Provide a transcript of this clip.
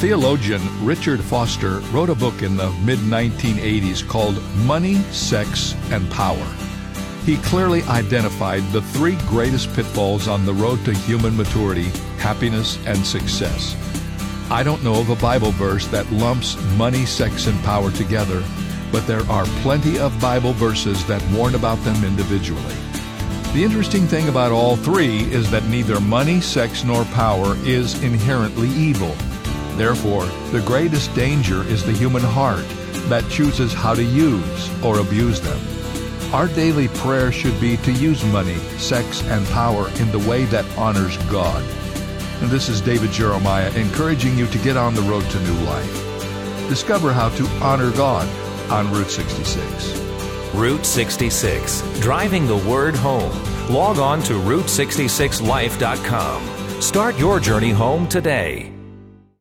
theologian Richard Foster wrote a book in the mid 1980s called Money, Sex, and Power. He clearly identified the three greatest pitfalls on the road to human maturity, happiness, and success. I don't know of a Bible verse that lumps money, sex, and power together, but there are plenty of Bible verses that warn about them individually. The interesting thing about all three is that neither money, sex, nor power is inherently evil. Therefore, the greatest danger is the human heart that chooses how to use or abuse them. Our daily prayer should be to use money, sex, and power in the way that honors God. And this is David Jeremiah encouraging you to get on the road to new life. Discover how to honor God on Route 66. Route 66, driving the word home. Log on to Route66Life.com. Start your journey home today.